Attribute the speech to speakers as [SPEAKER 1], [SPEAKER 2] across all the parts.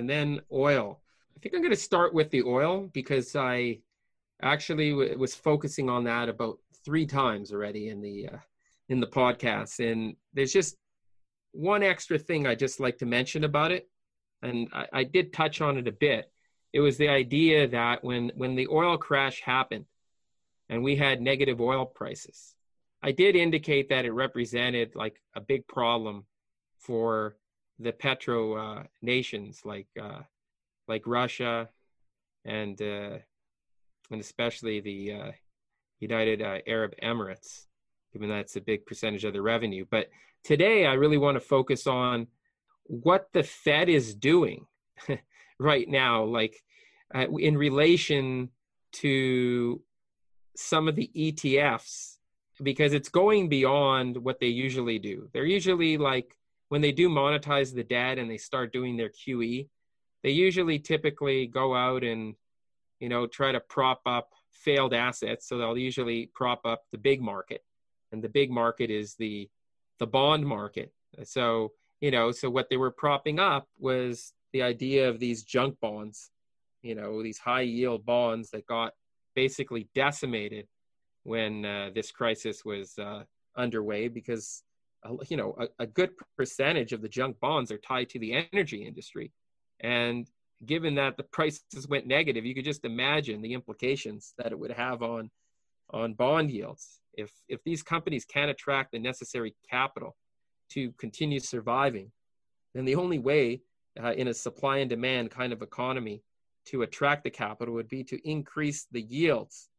[SPEAKER 1] and then oil. I think I'm going to start with the oil because I actually w- was focusing on that about three times already in the uh, in the podcast, and there's just one extra thing I just like to mention about it, and I, I did touch on it a bit. It was the idea that when when the oil crash happened, and we had negative oil prices, I did indicate that it represented like a big problem for the petro uh, nations like uh, like Russia and uh, and especially the uh, United uh, Arab Emirates, given that's a big percentage of the revenue. But today, I really want to focus on what the Fed is doing right now, like uh, in relation to some of the ETFs, because it's going beyond what they usually do. They're usually like when they do monetize the debt and they start doing their QE, they usually typically go out and you know try to prop up failed assets. So they'll usually prop up the big market and the big market is the the bond market. So you know so what they were propping up was the idea of these junk bonds you know these high yield bonds that got basically decimated when uh, this crisis was uh, underway because you know a, a good percentage of the junk bonds are tied to the energy industry and given that the prices went negative, you could just imagine the implications that it would have on on bond yields. If if these companies can't attract the necessary capital to continue surviving, then the only way uh, in a supply and demand kind of economy to attract the capital would be to increase the yields.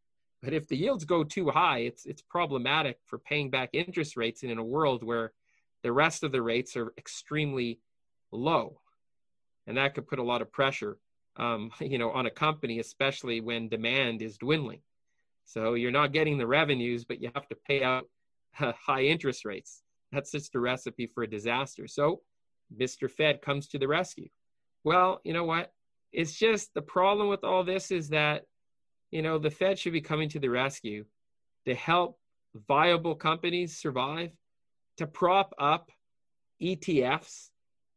[SPEAKER 1] But if the yields go too high, it's it's problematic for paying back interest rates and in a world where the rest of the rates are extremely low. And that could put a lot of pressure um, you know on a company especially when demand is dwindling. So you're not getting the revenues but you have to pay out uh, high interest rates. That's just a recipe for a disaster. So mr fed comes to the rescue. Well you know what? It's just the problem with all this is that you know the fed should be coming to the rescue to help viable companies survive to prop up etfs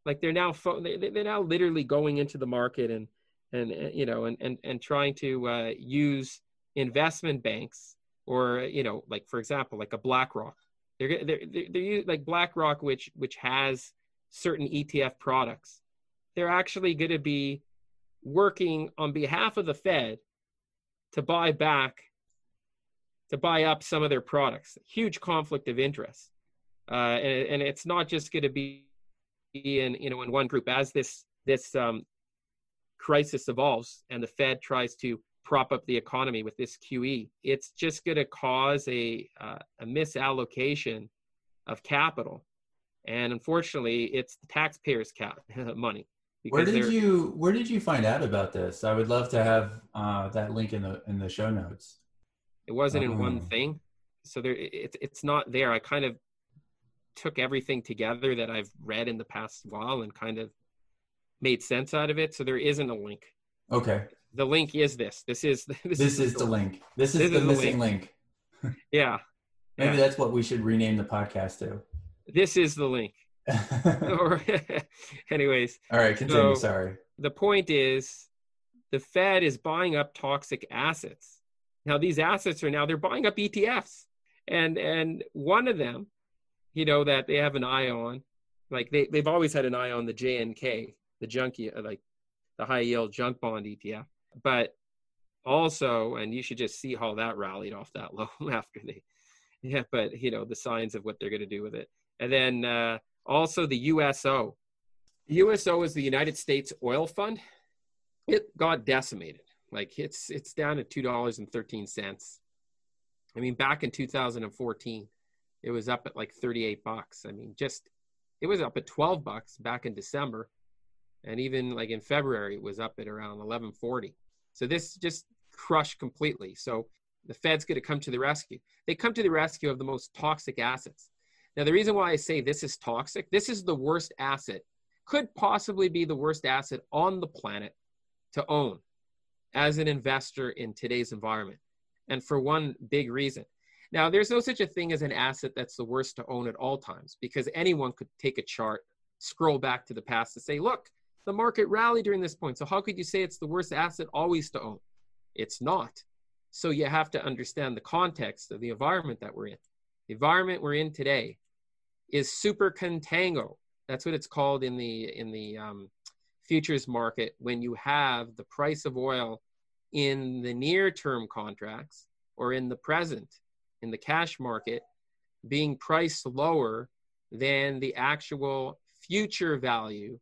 [SPEAKER 1] like they're now they're now literally going into the market and and you know and and, and trying to uh, use investment banks or you know like for example like a BlackRock. They're they're they're, they're like BlackRock, which which has certain ETF products. They're actually going to be working on behalf of the Fed to buy back to buy up some of their products. Huge conflict of interest, uh, and, and it's not just going to be in you know in one group as this this um, crisis evolves and the Fed tries to prop up the economy with this QE, it's just going to cause a uh, a misallocation of capital, and unfortunately, it's the taxpayers' cap money.
[SPEAKER 2] Where did you Where did you find out about this? I would love to have uh, that link in the in the show notes.
[SPEAKER 1] It wasn't in one thing, so there it's it's not there. I kind of took everything together that I've read in the past while and kind of made sense out of it. So there isn't a link.
[SPEAKER 2] Okay.
[SPEAKER 1] The link is this. This is
[SPEAKER 2] this, this is, is the, link. This is this the is missing link.
[SPEAKER 1] link. yeah.
[SPEAKER 2] Maybe yeah. that's what we should rename the podcast to.
[SPEAKER 1] This is the link. anyways.
[SPEAKER 2] All right, continue. So Sorry.
[SPEAKER 1] The point is the Fed is buying up toxic assets. Now these assets are now they're buying up ETFs. And and one of them you know that they have an eye on like they, they've always had an eye on the jnk the junkie uh, like the high yield junk bond etf but also and you should just see how that rallied off that low after they yeah but you know the signs of what they're going to do with it and then uh, also the uso uso is the united states oil fund it got decimated like it's it's down to two dollars and thirteen cents i mean back in 2014 it was up at like 38 bucks. I mean, just it was up at 12 bucks back in December. And even like in February, it was up at around 1140. So this just crushed completely. So the Fed's going to come to the rescue. They come to the rescue of the most toxic assets. Now, the reason why I say this is toxic, this is the worst asset, could possibly be the worst asset on the planet to own as an investor in today's environment. And for one big reason now, there's no such a thing as an asset that's the worst to own at all times because anyone could take a chart, scroll back to the past to say, look, the market rallied during this point. So how could you say it's the worst asset always to own? It's not. So you have to understand the context of the environment that we're in. The environment we're in today is super contango. That's what it's called in the in the um, futures market when you have the price of oil in the near term contracts or in the present in the cash market being priced lower than the actual future value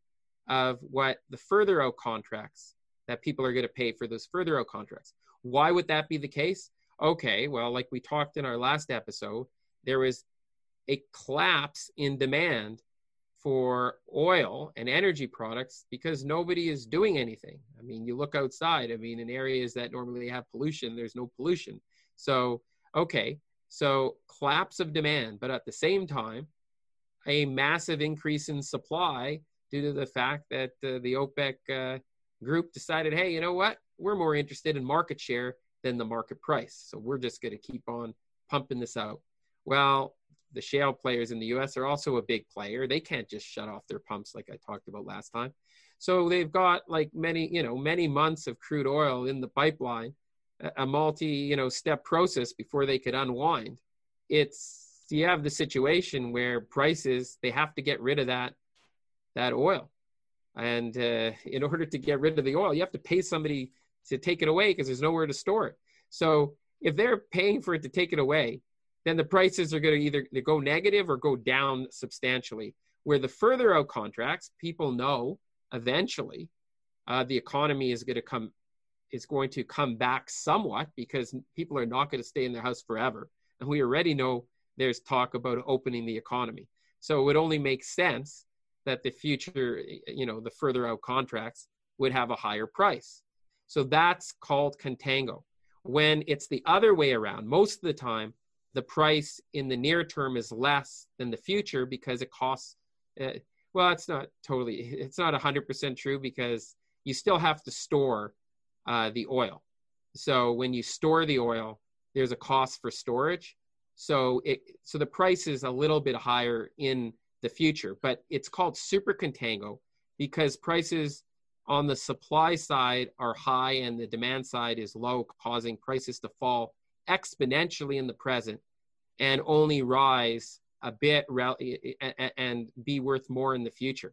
[SPEAKER 1] of what the further out contracts that people are going to pay for those further out contracts. Why would that be the case? Okay, well, like we talked in our last episode, there was a collapse in demand for oil and energy products because nobody is doing anything. I mean, you look outside, I mean, in areas that normally have pollution, there's no pollution. So, okay, so collapse of demand, but at the same time, a massive increase in supply due to the fact that uh, the OPEC uh, group decided, hey, you know what? We're more interested in market share than the market price. So we're just going to keep on pumping this out. Well, the shale players in the US are also a big player. They can't just shut off their pumps like I talked about last time. So they've got like many, you know, many months of crude oil in the pipeline, a multi, you know, step process before they could unwind. It's you have the situation where prices they have to get rid of that that oil. And uh, in order to get rid of the oil, you have to pay somebody to take it away because there's nowhere to store it. So if they're paying for it to take it away, then the prices are going to either go negative or go down substantially. Where the further out contracts, people know eventually uh, the economy is going to come is going to come back somewhat because people are not going to stay in their house forever, and we already know there's talk about opening the economy. So it would only make sense that the future, you know, the further out contracts would have a higher price. So that's called contango. When it's the other way around, most of the time, the price in the near term is less than the future because it costs. Uh, well, it's not totally. It's not 100% true because you still have to store uh, the oil. So when you store the oil, there's a cost for storage. So it so the price is a little bit higher in the future, but it's called super contango because prices on the supply side are high and the demand side is low, causing prices to fall exponentially in the present and only rise a bit and be worth more in the future.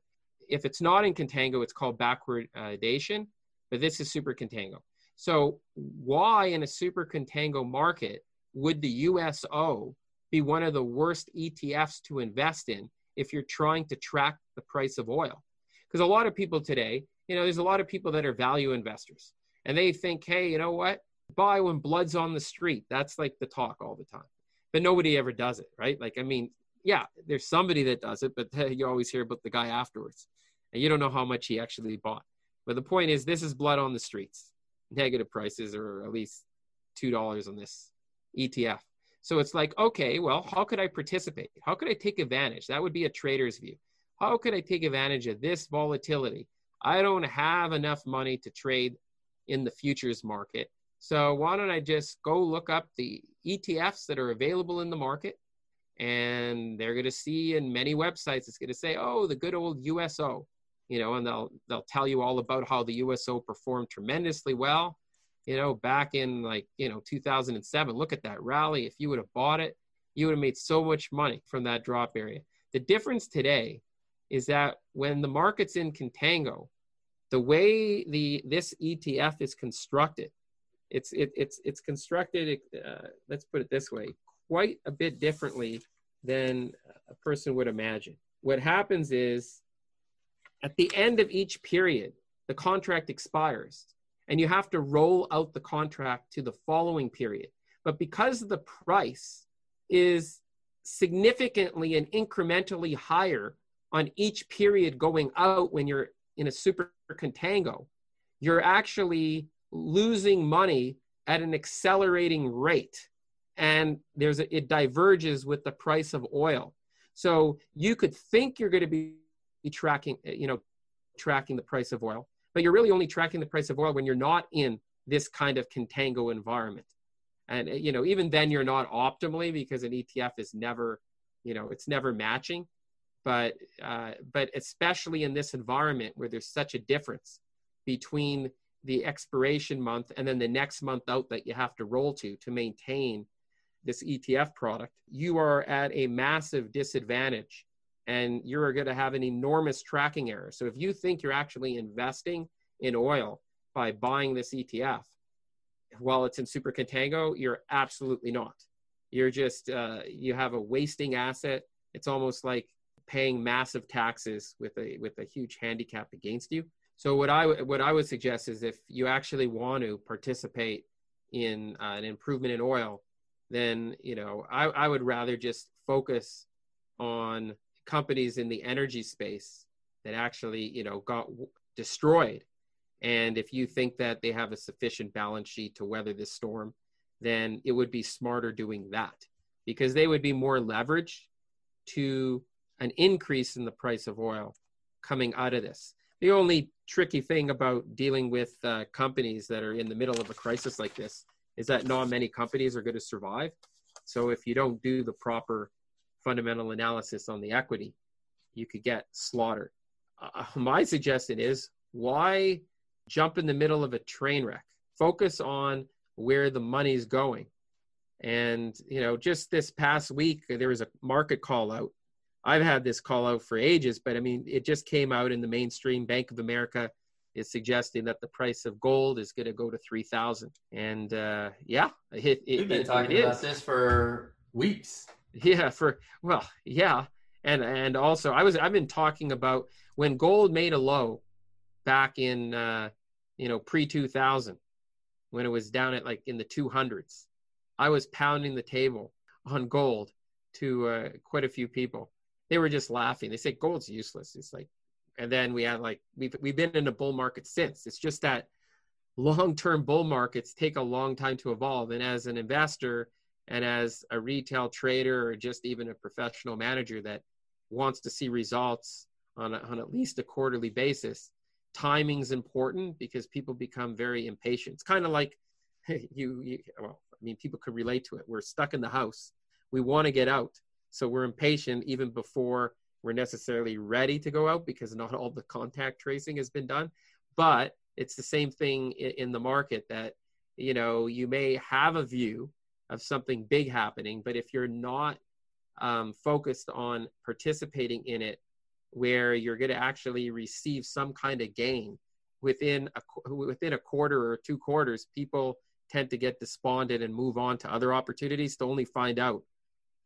[SPEAKER 1] If it's not in contango, it's called backwardation, but this is super contango. So why in a super contango market would the USO be one of the worst ETFs to invest in if you're trying to track the price of oil? Because a lot of people today, you know, there's a lot of people that are value investors and they think, hey, you know what? Buy when blood's on the street. That's like the talk all the time. But nobody ever does it, right? Like, I mean, yeah, there's somebody that does it, but you always hear about the guy afterwards. And you don't know how much he actually bought. But the point is, this is blood on the streets. Negative prices, or at least $2 on this ETF. So it's like, okay, well, how could I participate? How could I take advantage? That would be a trader's view. How could I take advantage of this volatility? I don't have enough money to trade in the futures market. So why don't I just go look up the ETFs that are available in the market? And they're going to see in many websites, it's going to say, oh, the good old USO, you know, and they'll, they'll tell you all about how the USO performed tremendously well you know, back in like, you know, 2007. Look at that rally. If you would have bought it, you would have made so much money from that drop area. The difference today is that when the market's in contango, the way the this ETF is constructed, it's it, it's it's constructed. Uh, let's put it this way, quite a bit differently than a person would imagine. What happens is, at the end of each period, the contract expires and you have to roll out the contract to the following period. But because the price is significantly and incrementally higher on each period going out when you're in a super contango, you're actually losing money at an accelerating rate. And there's a, it diverges with the price of oil. So you could think you're going to be tracking, you know, tracking the price of oil, but you're really only tracking the price of oil when you're not in this kind of contango environment. And uh, you know, even then you're not optimally because an ETF is never, you know, it's never matching. but uh, but especially in this environment where there's such a difference between the expiration month and then the next month out that you have to roll to to maintain this ETF product, you are at a massive disadvantage and you're going to have an enormous tracking error. So if you think you're actually investing in oil by buying this ETF while it's in super contango, you're absolutely not. You're just, uh, you have a wasting asset. It's almost like paying massive taxes with a, with a huge handicap against you. So what I what I would suggest is if you actually want to participate in uh, an improvement in oil, then you know I, I would rather just focus on companies in the energy space that actually you know got w- destroyed. And if you think that they have a sufficient balance sheet to weather this storm, then it would be smarter doing that because they would be more leveraged to an increase in the price of oil coming out of this. The only tricky thing about dealing with uh, companies that are in the middle of a crisis like this is that not many companies are going to survive. So if you don't do the proper fundamental analysis on the equity, you could get slaughtered. Uh, my suggestion is why jump in the middle of a train wreck? Focus on where the money's going. And, you know, just this past week, there was a market call out I've had this call out for ages, but I mean, it just came out in the mainstream. Bank of America is suggesting that the price of gold is going to go to three thousand, and uh, yeah, it,
[SPEAKER 2] it, we've been
[SPEAKER 1] it,
[SPEAKER 2] talking
[SPEAKER 1] it
[SPEAKER 2] about
[SPEAKER 1] is.
[SPEAKER 2] this for weeks.
[SPEAKER 1] Yeah, for well, yeah, and and also I was I've been talking about when gold made a low back in uh, you know pre two thousand when it was down at like in the two hundreds. I was pounding the table on gold to uh, quite a few people they were just laughing. They say gold's useless. It's like, and then we had like we've we've been in a bull market since. It's just that long-term bull markets take a long time to evolve. And as an investor and as a retail trader or just even a professional manager that wants to see results on, a, on at least a quarterly basis, timing's important because people become very impatient. It's kind of like you, you, well, I mean, people could relate to it. We're stuck in the house. We want to get out. So we're impatient even before we're necessarily ready to go out because not all the contact tracing has been done. But it's the same thing in, the market that, you know, you may have a view of something big happening, but if you're not um, focused on participating in it, where you're going to actually receive some kind of gain within a within a quarter or two quarters, people tend to get despondent and move on to other opportunities to only find out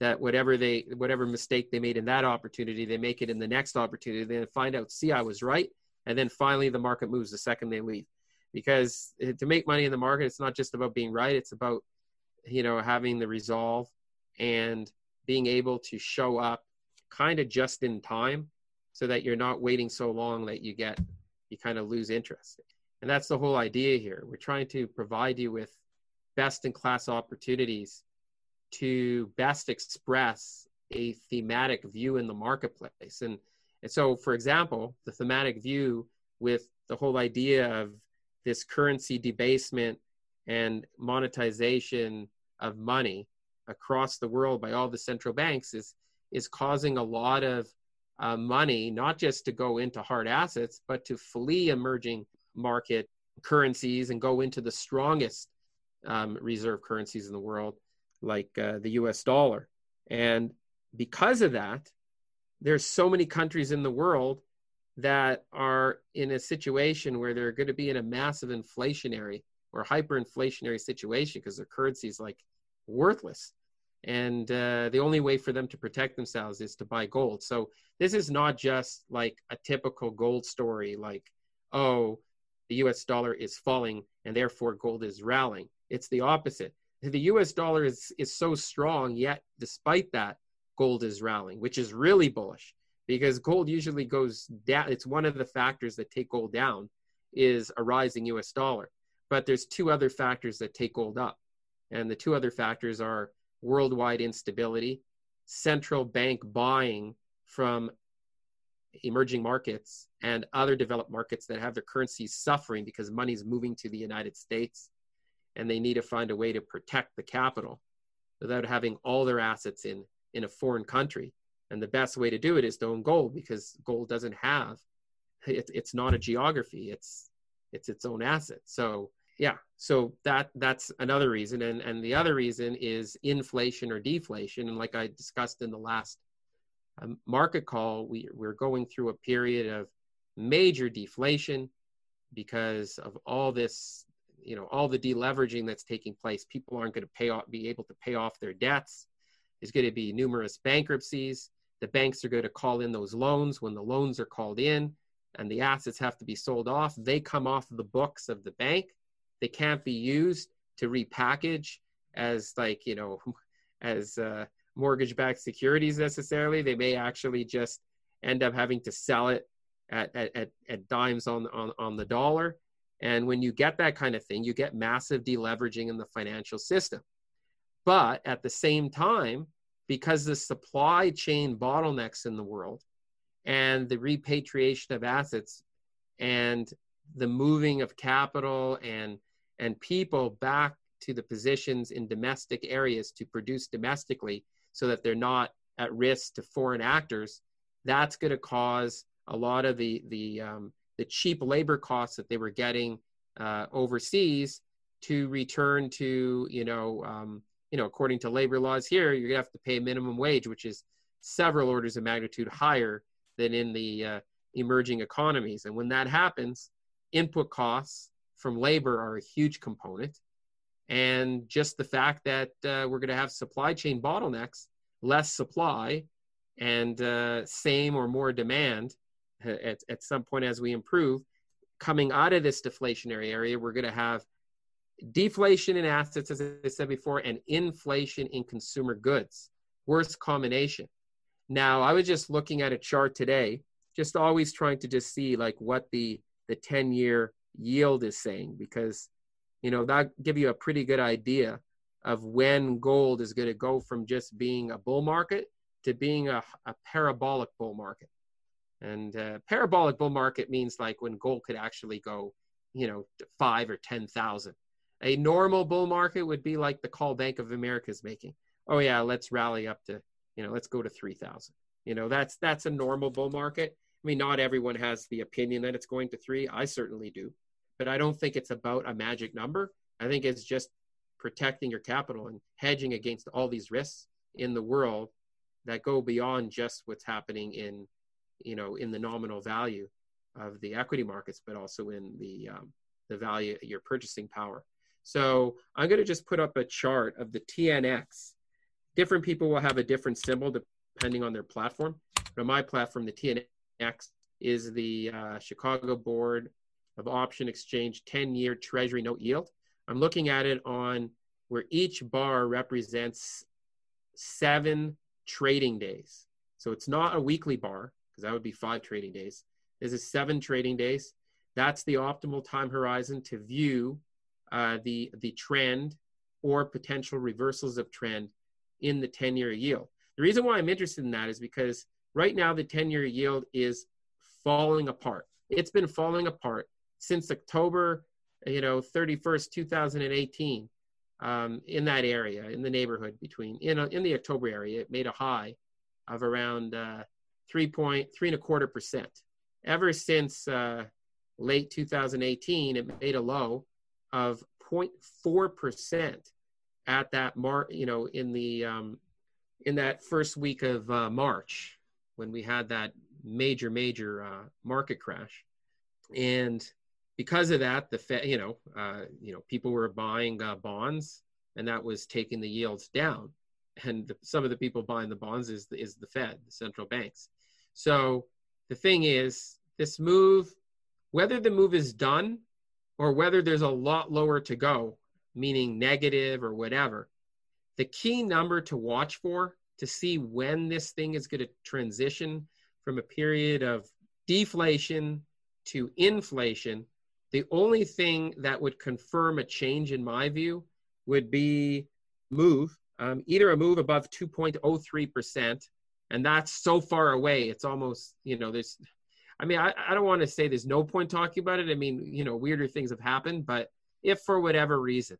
[SPEAKER 1] that whatever they whatever mistake they made in that opportunity they make it in the next opportunity then find out see i was right. And then finally the market moves the second they leave. Because eh, to make money in the market it's not just about being right. It's about you know having the resolve and being able to show up kind of just in time so that you're not waiting so long that you get you kind of lose interest. And that's the whole idea here. We're trying to provide you with best in class opportunities to best express a thematic view in the marketplace. And, and so, for example, the thematic view with the whole idea of this currency debasement and monetization of money across the world by all the central banks is is causing a lot of uh, money not just to go into hard assets but to flee emerging market currencies and go into the strongest um, reserve currencies in the world like uh, the US dollar. And because of that, there's so many countries in the world that are in a situation where they're going to be in a massive inflationary or hyperinflationary situation because their currency is like worthless. And uh, the only way for them to protect themselves is to buy gold. So this is not just like a typical gold story, like, oh, the US dollar is falling and therefore gold is rallying. It's the opposite the US dollar is, is so strong, yet despite that, gold is rallying, which is really bullish because gold usually goes down. It's one of the factors that take gold down is a rising US dollar. But there's two other factors that take gold up. And the two other factors are worldwide instability, central bank buying from emerging markets and other developed markets that have their currencies suffering because money is moving to the United States and they need to find a way to protect the capital without having all their assets in in a foreign country And the best way to do it is to own gold because gold doesn't have it, it's not a geography. It's it's its own asset. So yeah, so that that's another reason. And and the other reason is inflation or deflation. And like I discussed in the last um, market call, we we're going through a period of major deflation because of all this you know all the deleveraging that's taking place people aren't going to pay off be able to pay off their debts. There's going to be numerous bankruptcies. The banks are going to call in those loans when the loans are called in and the assets have to be sold off. They come off the books of the bank. They can't be used to repackage as like you know as uh, mortgage backed securities necessarily. They may actually just end up having to sell it at, at, at dimes on, on, on the dollar and when you get that kind of thing, you get massive deleveraging in the financial system. But at the same time, because the supply chain bottlenecks in the world and the repatriation of assets and the moving of capital and and people back to the positions in domestic areas to produce domestically so that they're not at risk to foreign actors that's going to cause a lot of the the um, the cheap labor costs that they were getting uh, overseas to return to you know um, you know according to labor laws here you're gonna have to pay minimum wage which is several orders of magnitude higher than in the uh, emerging economies. And when that happens input costs from labor are a huge component. And just the fact that uh, we're going to have supply chain bottlenecks less supply and uh, same or more demand at, at some point as we improve, coming out of this deflationary area, we're going to have deflation in assets, as I said before, and inflation in consumer goods. Worst combination. Now, I was just looking at a chart today, just always trying to just see like what the the 10 year yield is saying because you know that give you a pretty good idea of when gold is going to go from just being a bull market to being a, a parabolic bull market and uh, parabolic bull market means like when gold could actually go, you know, five or 10,000. A normal bull market would be like the call Bank of America is making. Oh yeah, let's rally up to, you know, let's go to 3,000. You know, that's that's a normal bull market. I mean, not everyone has the opinion that it's going to three. I certainly do, but I don't think it's about a magic number. I think it's just protecting your capital and hedging against all these risks in the world that go beyond just what's happening in you know, in the nominal value of the equity markets, but also in the um, the value your purchasing power. So I'm going to just put up a chart of the TNX. Different people will have a different symbol depending on their platform. But on my platform, the TNX is the uh, Chicago Board of Option Exchange 10-year Treasury note yield. I'm looking at it on where each bar represents seven trading days. So it's not a weekly bar because that would be five trading days. This is seven trading days. That's the optimal time horizon to view uh, the the trend or potential reversals of trend in the 10-year yield. The reason why I'm interested in that is because right now the 10-year yield is falling apart. It's been falling apart since October, you know, 31st, 2018. Um, in that area, in the neighborhood between in a, in the October area, it made a high of around uh, three point three and a quarter percent. Ever since uh, late 2018, it made a low of 0.4 percent at that mark. You know, in the um, in that first week of uh, March when we had that major major uh, market crash, and because of that, the Fed, you know, uh, you know, people were buying uh, bonds, and that was taking the yields down. And the, some of the people buying the bonds is the, is the Fed, the central banks. So the thing is, this move, whether the move is done or whether there's a lot lower to go, meaning negative or whatever, the key number to watch for to see when this thing is going to transition from a period of deflation to inflation, the only thing that would confirm a change in my view would be move, um, either a move above 2.03% and that's so far away it's almost you know there's i mean i, I don't want to say there's no point talking about it i mean you know weirder things have happened but if for whatever reason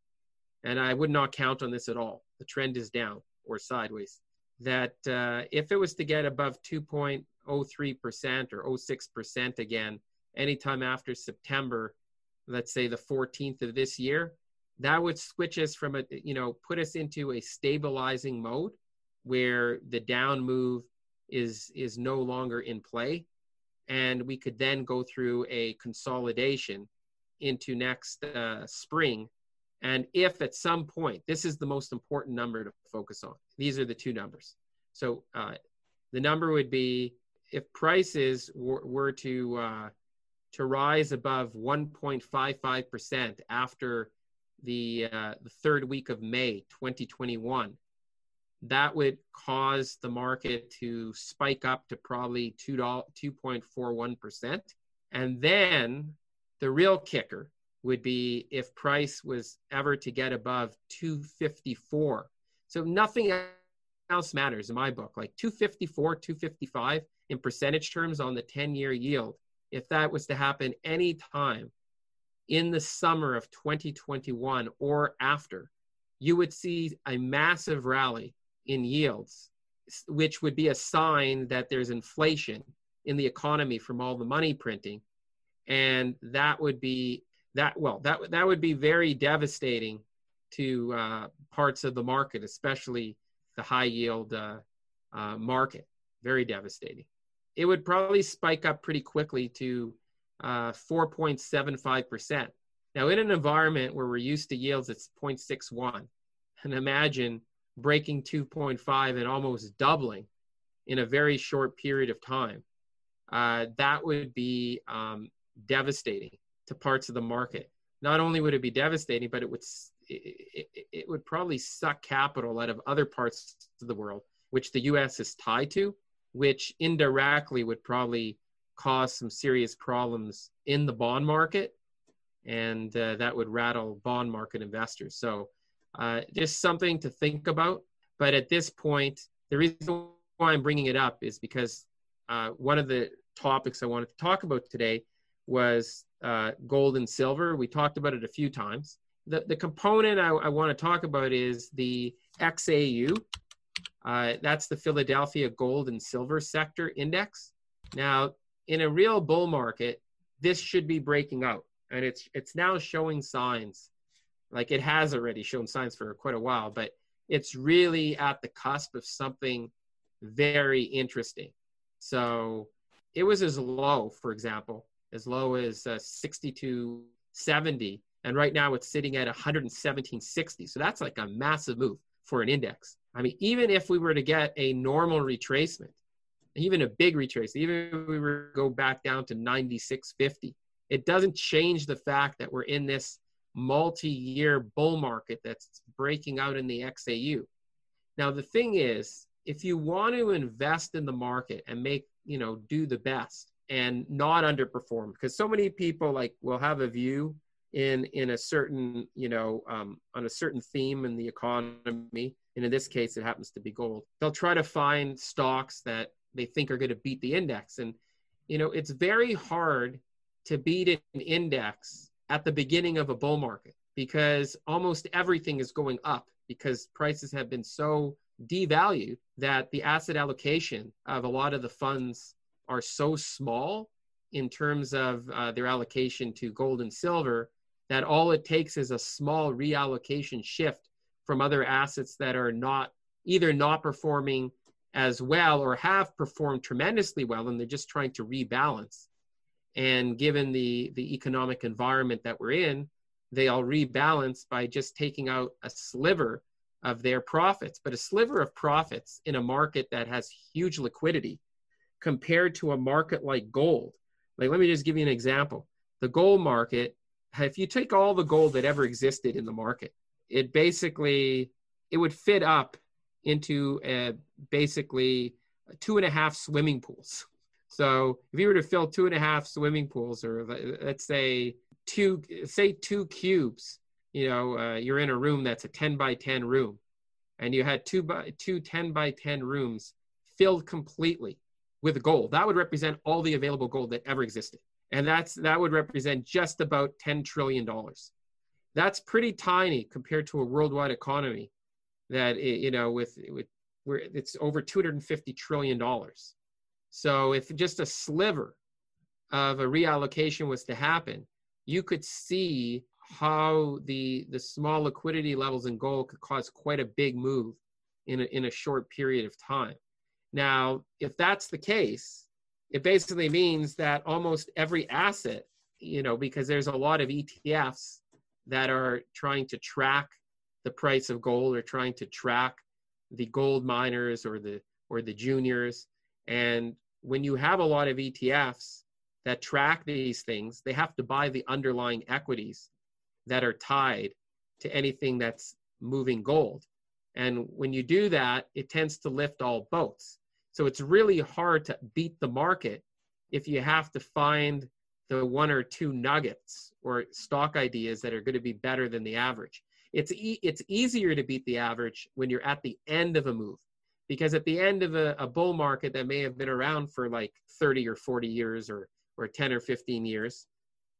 [SPEAKER 1] and i would not count on this at all the trend is down or sideways that uh, if it was to get above 2.03% or 06% again, anytime after September, let's say the 14th of this year, that would switch us from a, you know, put us into a stabilizing mode where the down move is is no longer in play. And we could then go through a consolidation into next uh, spring. And if at some point this is the most important number to focus on. These are the two numbers. So uh, the number would be if prices were, were to uh, to rise above 1.55% after the, uh, the third week of May 2021, that would cause the market to spike up to probably 2, 2.41%. And then the real kicker would be if price was ever to get above 254. So nothing else matters in my book, like 254, 255 in percentage terms on the 10 year yield. If that was to happen any time in the summer of 2021 or after, you would see a massive rally in yields, which would be a sign that there's inflation in the economy from all the money printing. And that would be that, well, that, that would be very devastating to uh, parts of the market, especially the high yield uh, uh, market. Very devastating. It would probably spike up pretty quickly to 4.75%. Uh, now, in an environment where we're used to yields at 0.61, and imagine breaking 2.5 and almost doubling in a very short period of time, uh, that would be um, devastating to parts of the market. Not only would it be devastating, but it would it, it, it would probably suck capital out of other parts of the world, which the U.S. is tied to, which indirectly would probably cause some serious problems in the bond market, and uh, that would rattle bond market investors. So, uh, just something to think about. But at this point, the reason why I'm bringing it up is because uh, one of the topics I wanted to talk about today was uh, gold and silver. We talked about it a few times. The, the component I, I want to talk about is the XAU. Uh, that's the Philadelphia Gold and Silver Sector Index. Now, in a real bull market, this should be breaking out, and it's it's now showing signs, like it has already shown signs for quite a while, but it's really at the cusp of something very interesting. So it was as low, for example, as low as uh, 62 70, and right now it's sitting at 117.60. So that's like a massive move for an index. I mean, even if we were to get a normal retracement, even a big retrace, even if we were go back down to 96.50, it doesn't change the fact that we're in this multi-year bull market that's breaking out in the XAU. Now the thing is, if you want to invest in the market and make, you know, do the best and not underperform, because so many people like will have a view in in a certain, you know, um, on a certain theme in the economy, and in this case it happens to be gold. They'll try to find stocks that they think are going to beat the index. And, you know, it's very hard to beat an index at the beginning of a bull market because almost everything is going up because prices have been so devalued that the asset allocation of a lot of the funds are so small in terms of uh, their allocation to gold and silver that all it takes is a small reallocation shift from other assets that are not either not performing as well or have performed tremendously well and they're just trying to rebalance. And given the the economic environment that we're in they'll rebalance by just taking out a sliver of their profits. But a sliver of profits in a market that has huge liquidity compared to a market like gold. Like let me just give you an example. The gold market if you take all the gold that ever existed in the market it basically it would fit up into a, basically two and a half swimming pools. So if you were to fill two and a half swimming pools, or let's say two, say two cubes, you know, uh, you're in a room that's a 10 by 10 room, and you had two by two 10 by 10 rooms filled completely with gold. That would represent all the available gold that ever existed, and that's that would represent just about 10 trillion dollars. That's pretty tiny compared to a worldwide economy that you know with with it's over 250 trillion dollars. So if just a sliver of a reallocation was to happen, you could see how the the small liquidity levels in gold could cause quite a big move in a, in a short period of time. Now, if that's the case, it basically means that almost every asset, you know, because there's a lot of ETFs that are trying to track the price of gold or trying to track the gold miners or the or the juniors. And when you have a lot of ETFs that track these things they have to buy the underlying equities that are tied to anything that's moving gold. And when you do that it tends to lift all boats. So it's really hard to beat the market if you have to find the one or two nuggets or stock ideas that are going to be better than the average it's e- it's easier to beat the average when you're at the end of a move. Because at the end of a, a bull market that may have been around for like 30 or 40 years or or 10 or 15 years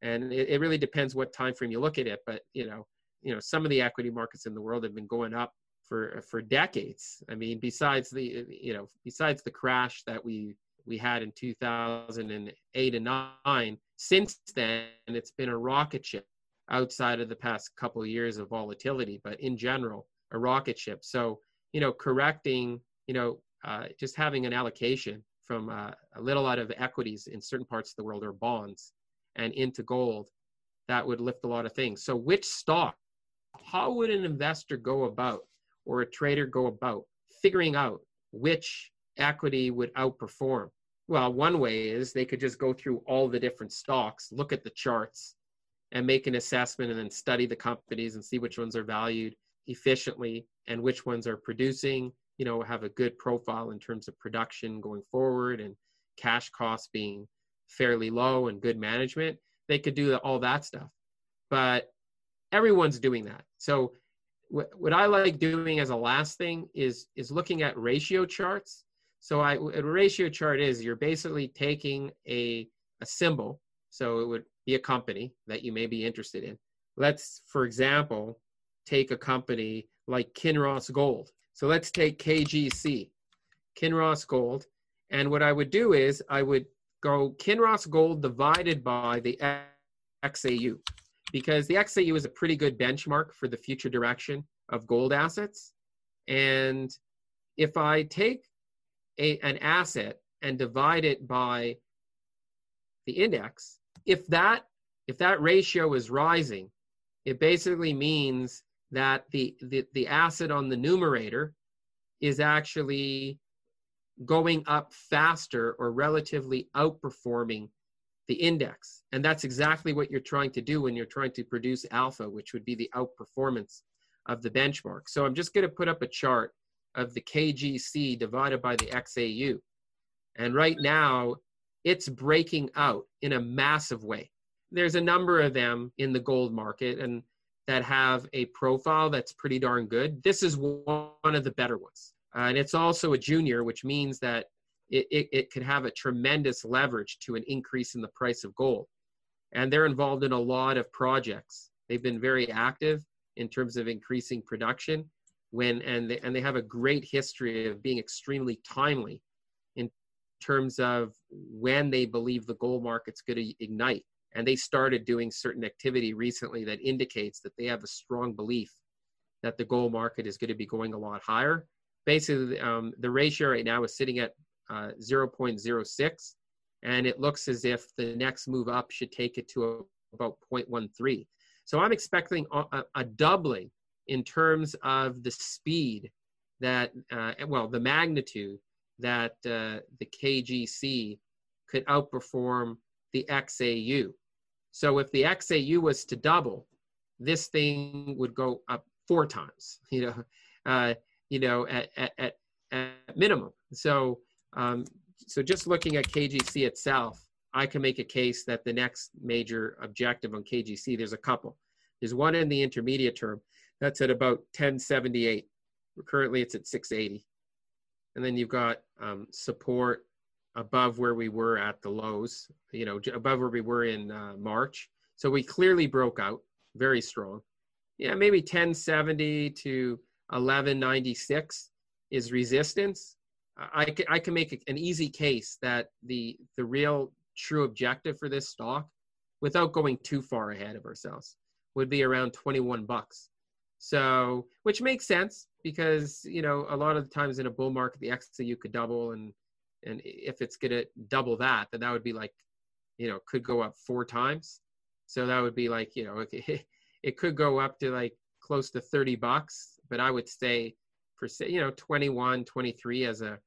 [SPEAKER 1] and it, it really depends what time frame you look at it but you know you know some of the equity markets in the world have been going up for for decades. I mean besides the you know besides the crash that we we had in 2008 and 9 since then it's been a rocket ship outside of the past couple of years of volatility, but in general, a rocket ship. So, you know, correcting, you know, uh, just having an allocation from uh, a little out of equities in certain parts of the world or bonds and into gold, that would lift a lot of things. So, which stock? How would an investor go about or a trader go about figuring out which equity would outperform? Well, one way is they could just go through all the different stocks, look at the charts, and make an assessment and then study the companies and see which ones are valued efficiently and which ones are producing you know have a good profile in terms of production going forward and cash costs being fairly low and good management they could do all that stuff. But everyone's doing that. So what i like doing as a last thing is is looking at ratio charts. So I, a ratio chart is you're basically taking a, a symbol. So it would be a company that you may be interested in. Let's, for example, take a company like Kinross Gold. So let's take KGC, Kinross Gold. And what I would do is I would go Kinross Gold divided by the XAU because the XAU is a pretty good benchmark for the future direction of gold assets. And if I take a, an asset and divide it by the index, if that if that ratio is rising, it basically means that the, the, the asset on the numerator is actually going up faster or relatively outperforming the index. And that's exactly what you're trying to do when you're trying to produce alpha, which would be the outperformance of the benchmark. So I'm just going to put up a chart of the KGC divided by the XAU. And right now, it's breaking out in a massive way. There's a number of them in the gold market and that have a profile that's pretty darn good. This is one of the better ones. Uh, and it's also a junior, which means that it, it, it could have a tremendous leverage to an increase in the price of gold. And they're involved in a lot of projects. They've been very active in terms of increasing production when and they, and they have a great history of being extremely timely terms of when they believe the gold market's going to ignite. And they started doing certain activity recently that indicates that they have a strong belief that the gold market is going to be going a lot higher. Basically, um, the ratio right now is sitting at uh, 0.06, and it looks as if the next move up should take it to a, about 0.13. So I'm expecting a, a, doubling in terms of the speed that, uh, well, the magnitude that uh, the KGC could outperform the XAU. So if the XAU was to double, this thing would go up four times, you know, uh, you know, at, at, at minimum. So, um, so just looking at KGC itself, I can make a case that the next major objective on KGC, there's a couple. There's one in the intermediate term that's at about 1078. Currently, it's at 680 and then you've got um, support above where we were at the lows, you know, above where we were in uh, March. So we clearly broke out very strong. Yeah, maybe 1070 to 1196 is resistance, I I can make an easy case that the the real true objective for this stock, without going too far ahead of ourselves, would be around 21 bucks. So, which makes sense because you know a lot of the times in a bull market the XAU could double, and and if it's gonna double that, then that would be like, you know, could go up four times. So that would be like you know it, it could go up to like close to 30 bucks, but I would say for say you know 21, 23 as a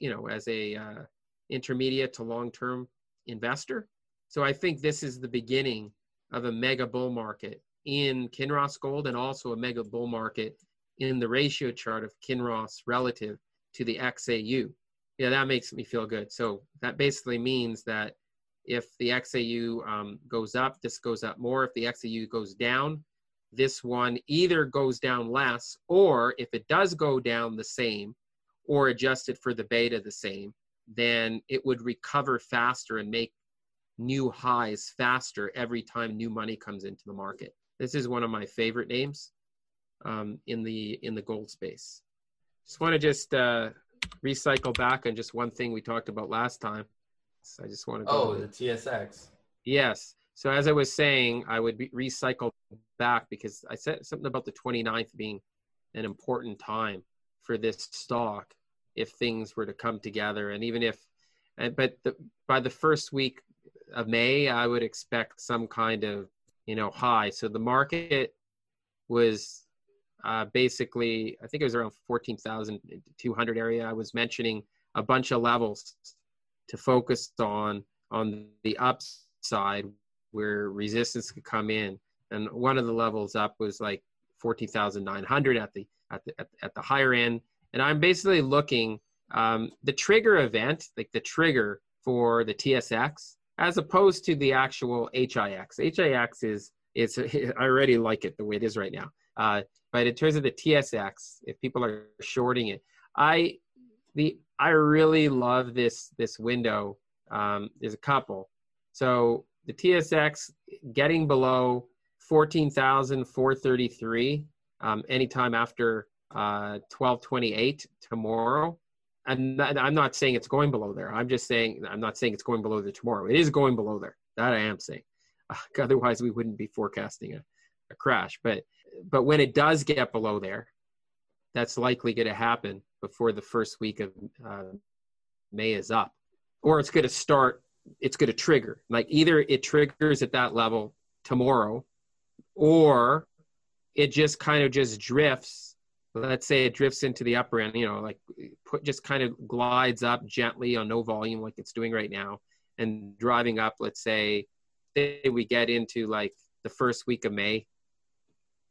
[SPEAKER 1] you know as a uh, intermediate to long term investor. So I think this is the beginning of a mega bull market in Kinross Gold and also a mega bull market in the ratio chart of Kinross relative to the XAU. Yeah, that makes me feel good. So that basically means that if the XAU um, goes up, this goes up more. If the XAU goes down, this one either goes down less, or if it does go down the same, or adjusted for the beta the same, then it would recover faster and make new highs faster every time new money comes into the market. This is one of my favorite names um, in the in the gold space. Just want to just uh, recycle back on just one thing we talked about last time. So I just want to.
[SPEAKER 2] Go oh, the TSX.
[SPEAKER 1] Yes. So as I was saying, I would be recycle back because I said something about the 29th being an important time for this stock if things were to come together, and even if, and, but the, by the first week of May, I would expect some kind of you know high. So the market was uh, basically, I think it was around 14,200 area. I was mentioning a bunch of levels to focus on on the upside where resistance could come in. And one of the levels up was like 14,900 at the, at the, at, the higher end. And I'm basically looking, um, the trigger event, like the trigger for the TSX, as opposed to the actual HIX. HIX is, it's, I already like it the way it is right now. Uh, but in terms of the TSX, if people are shorting it, I, the, I really love this, this window. Um, there's a couple. So the TSX getting below 14,433 um, anytime after uh, 1228 tomorrow. And I'm not saying it's going below there. I'm just saying, I'm not saying it's going below there tomorrow. It is going below there. That I am saying. Uh, otherwise, we wouldn't be forecasting a, a crash. But, but when it does get below there, that's likely going to happen before the first week of uh, May is up. Or it's going to start it's going to trigger. Like either it triggers at that level tomorrow, or it just kind of just drifts. Let's say it drifts into the upper end, you know, like put just kind of glides up gently on no volume, like it's doing right now, and driving up. Let's say, say we get into like the first week of May,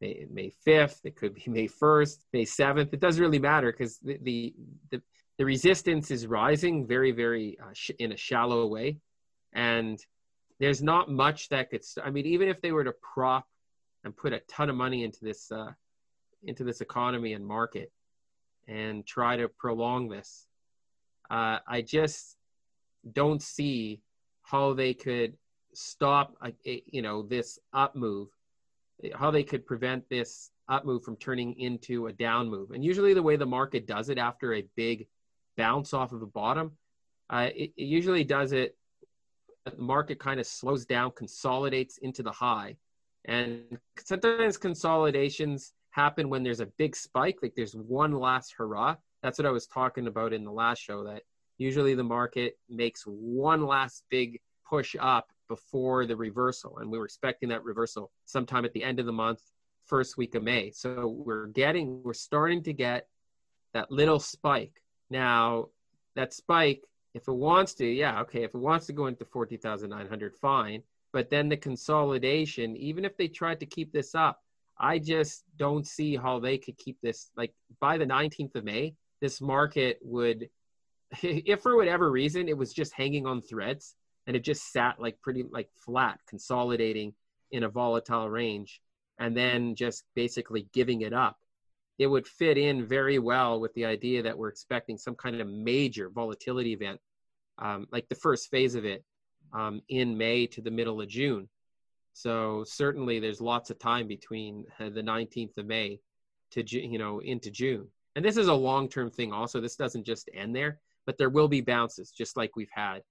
[SPEAKER 1] May, May 5th, it could be May 1st, May 7th. It doesn't really matter because the, the, the, the resistance is rising very, very uh, sh- in a shallow way, and there's not much that could. St- I mean, even if they were to prop and put a ton of money into this uh, into this economy and market and try to prolong this, uh, I just don't see how they could stop, a, you know, this up move, how they could prevent this up move from turning into a down move. And usually, the way the market does it after a big bounce off of the bottom. Uh, it, it, usually does it. The market kind of slows down, consolidates into the high, and sometimes consolidations happen when there's a big spike, like there's one last hurrah. That's what I was talking about in the last show. That usually the market makes one last big push up before the reversal, and we were expecting that reversal sometime at the end of the month, first week of May. So we're getting, we're starting to get that little spike now, that spike, if it wants to, yeah, okay, if it wants to go into 40,900, fine. But then the consolidation, even if they tried to keep this up, I just don't see how they could keep this. Like by the 19th of May, this market would, if for whatever reason it was just hanging on threads and it just sat like pretty like flat, consolidating in a volatile range, and then just basically giving it up it would fit in very well with the idea that we're expecting some kind of major volatility event, um, like the first phase of it um, in May to the middle of June. So certainly there's lots of time between uh, the 19th of May to you know into June. and this is a long-term thing also this doesn't just end there but there will be bounces just like we've had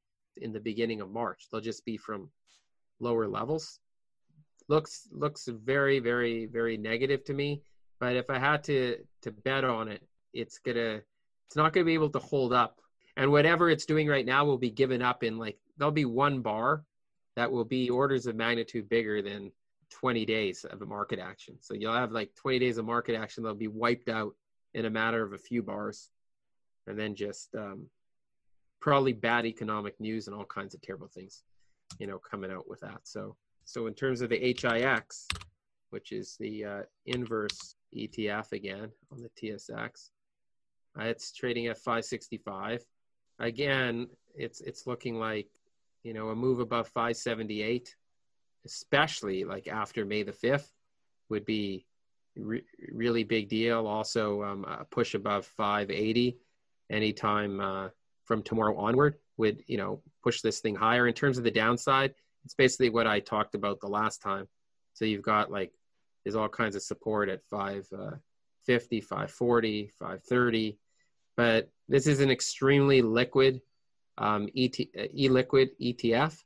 [SPEAKER 1] in the beginning of march. They'll just be from lower levels. Looks looks very very very negative to me but if i had to to bet on it it's gonna it's not gonna be able to hold up. And whatever it's doing right now will be given up in like there'll be one bar that will be orders of magnitude bigger than 20 days of a market action. So you'll have like 20 days of market action that'll be wiped out in a matter of a few bars and then just um, probably bad economic news and all kinds of terrible things you know coming out with that so so in terms of the HIX, which is the uh, inverse ETF again on the TSX, uh, it's trading at 565. Again, it's it's looking like you know a move above 578, especially like after May the 5th, would be re- really big deal. Also, um, a push above 580 anytime uh, from tomorrow onward would you know push this thing higher. In terms of the downside, it's basically what I talked about the last time. So you've got like there's all kinds of support at 550, uh, 540, 530, but this is an extremely liquid um, ET, uh, e-liquid ETF,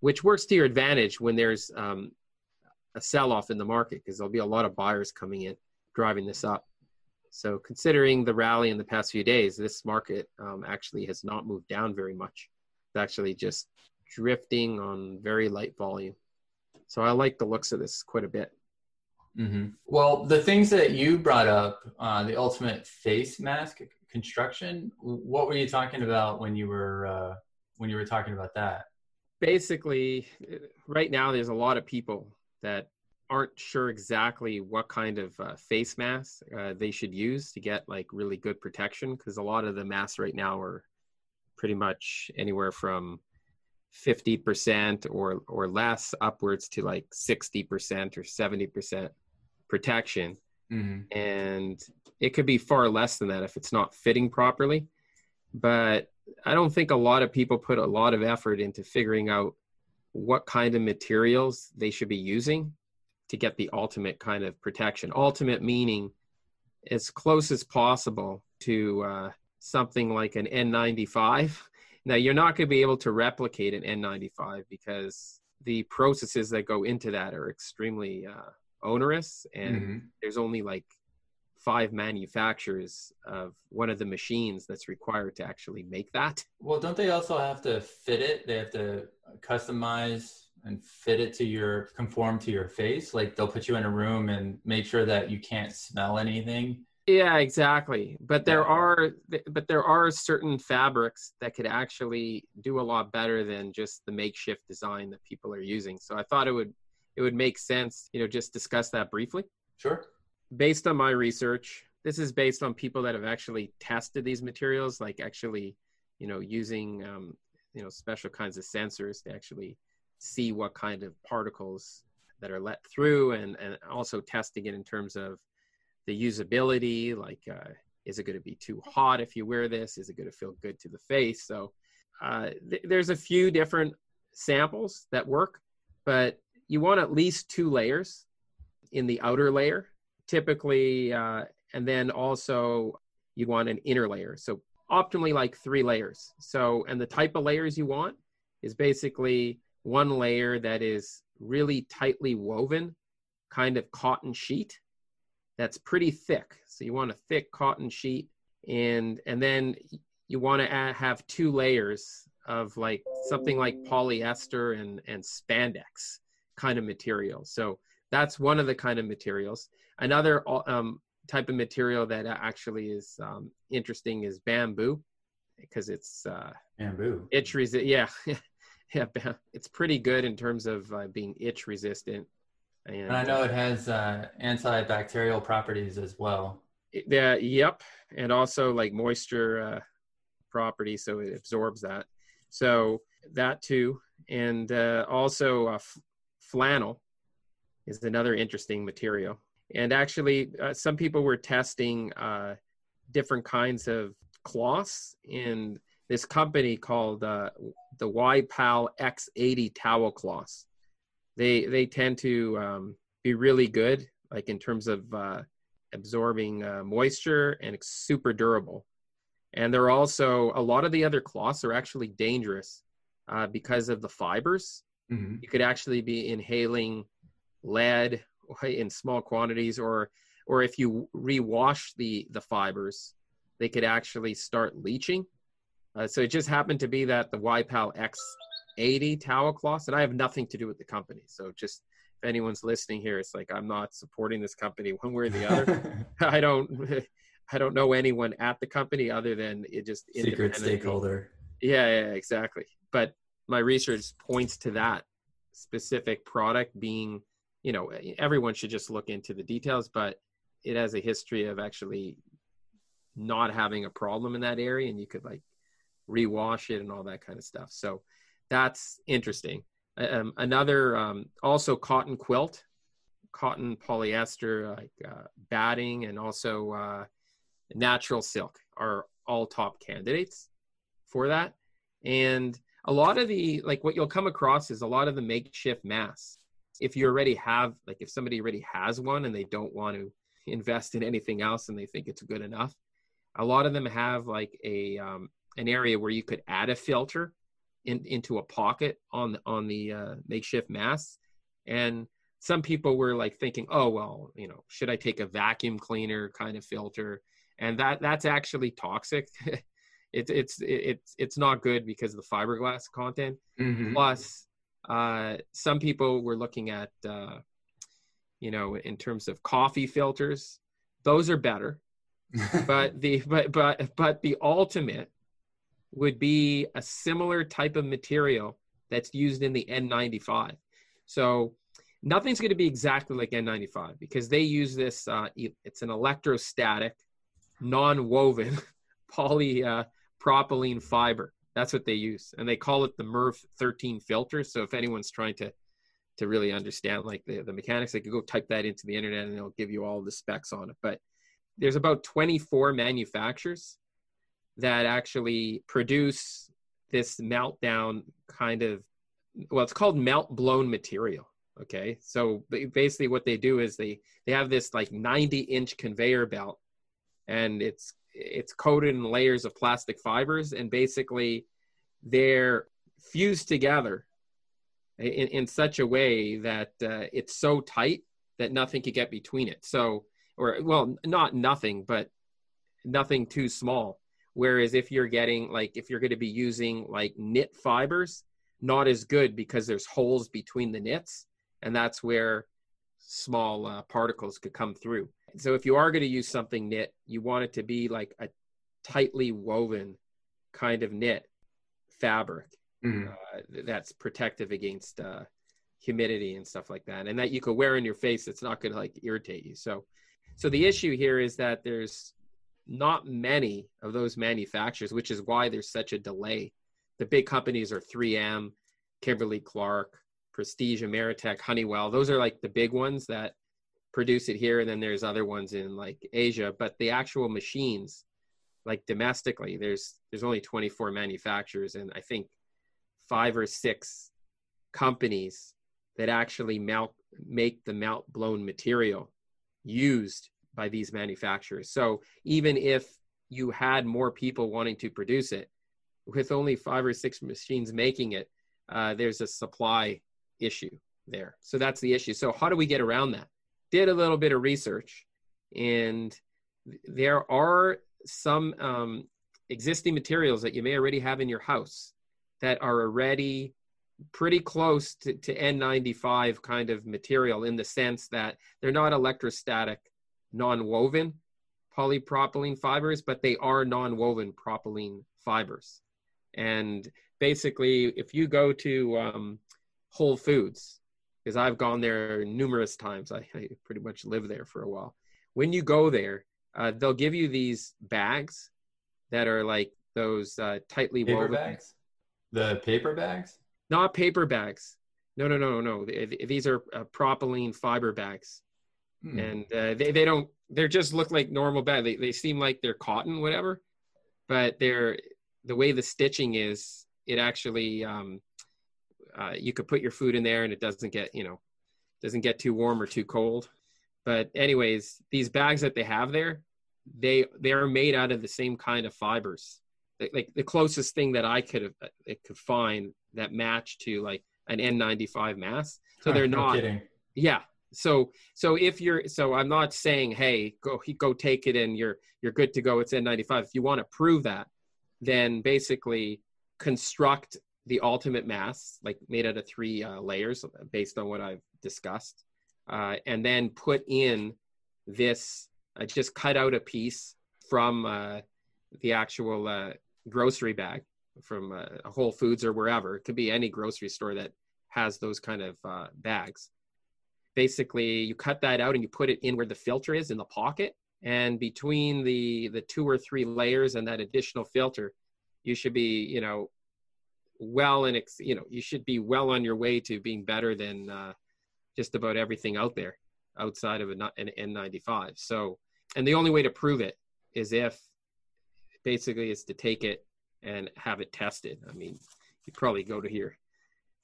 [SPEAKER 1] which works to your advantage when there's um, a sell-off in the market because there'll be a lot of buyers coming in driving this up. So considering the rally in the past few days, this market um, actually has not moved down very much. It's actually just drifting on very light volume. So I like the looks of this quite a bit.
[SPEAKER 2] Mm-hmm. Well, the things that you brought up, uh, the ultimate face mask construction, what were you talking about when you were uh, when you were talking about that?
[SPEAKER 1] Basically, right now there's a lot of people that aren't sure exactly what kind of uh, face mask uh, they should use to get like really good protection because a lot of the masks right now are pretty much anywhere from 50% or or less upwards to like 60% or 70% protection. Mm-hmm. and it could be far less than that if it's not fitting properly. But i don't think a lot of people put a lot of effort into figuring out what kind of materials they should be using to get the ultimate kind of protection ultimate meaning as close as possible to uh, something like an n95 now, you're not going to be able to replicate an N95 because the processes that go into that are extremely uh, onerous, and mm-hmm. there's only like five manufacturers of one of the machines that's required to actually make that.
[SPEAKER 2] Well, don't they also have to fit it? They have to customize and fit it to your conform to your face. Like they'll put you in a room and make sure that you can't smell anything
[SPEAKER 1] yeah, exactly. But there are but there are certain fabrics that could actually do a lot better than just the makeshift design that people are using. So I thought it would it would make sense, you know, just discuss that briefly.
[SPEAKER 2] Sure.
[SPEAKER 1] Based on my research, this is based on people that have actually tested these materials, like actually, you know, using um, you know special kinds of sensors to actually see what kind of particles that are let through, and and also testing it in terms of the usability like uh, is it going to be too hot if you wear this? Is it going to feel good to the face? So uh, th- there's a few different samples that work but you want at least two layers in the outer layer typically uh, and then also you want an inner layer so optimally like three layers. So and the type of layers you want is basically one layer that is really tightly woven kind of cotton sheet that's pretty thick. So you want a thick cotton sheet, and and then you want to add, have two layers of like something like polyester and and spandex kind of material. So that's one of the kind of materials. Another um, type of material that actually is um, interesting is bamboo because it's uh,
[SPEAKER 2] bamboo
[SPEAKER 1] itch resistant. Yeah, yeah, it's pretty good in terms of uh, being itch resistant
[SPEAKER 2] and, and I know it has uh, antibacterial properties as well.
[SPEAKER 1] Yeah, yep, and also like moisture uh, properties, so it absorbs that. So that too, and uh, also uh, f- flannel is another interesting material. And actually, uh, some people were testing uh, different kinds of cloths in this company called uh, the YPAL X80 towel cloths they they tend to um, be really good like in terms of uh, absorbing uh, moisture and it's super durable. And they're also a lot of the other cloths are actually dangerous uh, because of the fibers. Mm-hmm. You could actually be inhaling lead in small quantities, or or if you rewash the the fibers, they could actually start leaching. Uh, so it just happened to be that the YPAL X80 towel cloths, and I have nothing to do with the company. So just if anyone's listening here, it's like I'm not supporting this company one way or the other. I don't I don't know anyone at the company other than it just
[SPEAKER 2] secret stakeholder.
[SPEAKER 1] Yeah, yeah, exactly. But my research points to that specific product being, you know, everyone should just look into the details, but it has a history of actually not having a problem in that area and you could like rewash it and all that kind of stuff. So that's interesting. Um, another um, also cotton quilt, cotton polyester like uh, batting, and also uh, natural silk are all top candidates for that. And a lot of the like what you'll come across is a lot of the makeshift masks. If you already have like if somebody already has one and they don't want to invest in anything else and they think it's good enough, a lot of them have like a um, an area where you could add a filter in, into a pocket on the, on the uh, makeshift mask. And some people were like thinking, oh well, you know, should I take a vacuum cleaner kind of filter? And that that's actually toxic. it's it's it's it's not good because of the fiberglass content. Mm-hmm. Plus, uh, some people were looking at, uh, you know, in terms of coffee filters, those are better. but the but but but the ultimate would be a similar type of material that's used in the N95. So nothing's going to be exactly like N95 because they use this. Uh, it's an electrostatic, non-woven polypropylene uh, fiber. That's what they use, and they call it the MERV 13 filter. So if anyone's trying to to really understand like the, the mechanics, they could go type that into the internet and it'll give you all the specs on it. But there's about 24 manufacturers that actually produce this meltdown kind of well it's called melt blown material okay? So basically what they do is they they have this like 90 inch conveyor belt and it's it's coated in layers of plastic fibers and basically they're fused together in, in such a way that uh, it's so tight that nothing could get between it. So or well not nothing but nothing too small Whereas if you're getting like if you're going to be using like knit fibers, not as good because there's holes between the knits, and that's where small uh, particles could come through. So if you are going to use something knit, you want it to be like a tightly woven kind of knit fabric mm-hmm. uh, that's protective against uh, humidity and stuff like that, and that you could wear in your face. It's not going to like irritate you. So, so the issue here is that there's not many of those manufacturers, which is why there's such a delay. The big companies are 3M, Kimberly Clark, Prestige, Ameritech, Honeywell. Those are like the big ones that produce it here, and then there's other ones in like Asia. But the actual machines, like domestically, there's there's only 24 manufacturers, and I think five or six companies that actually melt make the melt blown material used by these manufacturers. So even if you had more people wanting to produce it, with only five or six machines making it, uh, there's a supply issue there. So that's the issue. So how do we get around that? Did a little bit of research, and there are some um, existing materials that you may already have in your house that are already pretty close to, to N95 kind of material in the sense that they're not electrostatic non-woven polypropylene fibers, but they are non-woven propylene fibers. And basically, if you go to um, Whole Foods, because I've gone there numerous times, I, I, pretty much live there for a while. When you go there, uh, they'll give you these bags that are like those uh, tightly
[SPEAKER 2] paper
[SPEAKER 1] woven
[SPEAKER 2] bags. The paper bags?
[SPEAKER 1] Not paper bags. No, no, no, no. These are uh, propylene fiber bags hmm. and uh, they they don't they just look like normal bag. They they seem like they're cotton, whatever, but they're the way the stitching is. It actually um, uh, you could put your food in there and it doesn't get you know doesn't get too warm or too cold. but anyways, these bags that they have there, they they are made out of the same kind of fibers. Like the closest thing that I could have it could find that match to like an N95 mask. So they're
[SPEAKER 2] no
[SPEAKER 1] not.
[SPEAKER 2] kidding.
[SPEAKER 1] Yeah. So so if you're so I'm not saying hey go go take it and you're you're good to go. It's N95. If you want to prove that, then basically construct the ultimate mask like made out of three uh, layers based on what I've discussed, uh, and then put in this. Uh, just cut out a piece from uh, the actual uh, grocery bag from uh, Whole Foods or wherever. It could be any grocery store that has those kind of bags. Basically, you cut that out and you put it in where the filter is in the pocket, and between the the two or three layers and that additional filter, you should be you know well and you know you should be well on your way to being better than uh, just about everything out there outside of an N95. So, and the only way to prove it is if basically is to take it and have it tested. I mean, you probably go to here.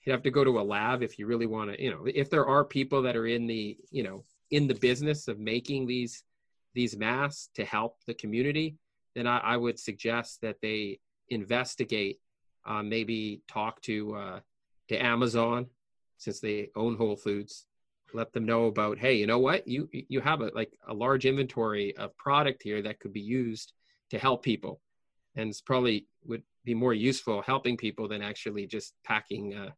[SPEAKER 1] You'd have to go to a lab if you really want to, you know, if there are people that are in the, you know, in the business of making these these masks to help the community, then I, I would suggest that they investigate, uh, maybe talk to uh, to Amazon since they own Whole Foods. Let them know about, hey, you know what, you you have a like a large inventory of product here that could be used to help people and it's probably would be more useful helping people than actually just packing uh,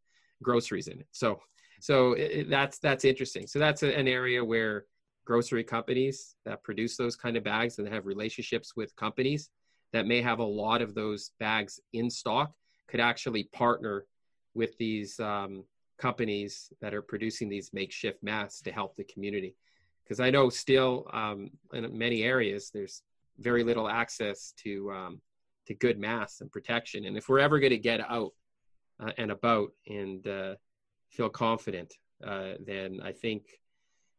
[SPEAKER 1] groceries in it. So, so it, that's that's interesting. So that's an area where grocery companies that produce those kind of bags and have relationships with companies that may have a lot of those bags in stock could actually partner with these um, companies that are producing these makeshift masks to help the community. Because I know still um, in many areas there's very little access to um, to good masks and protection. And if we're ever going to get out uh, and about and uh, feel confident, uh, then I think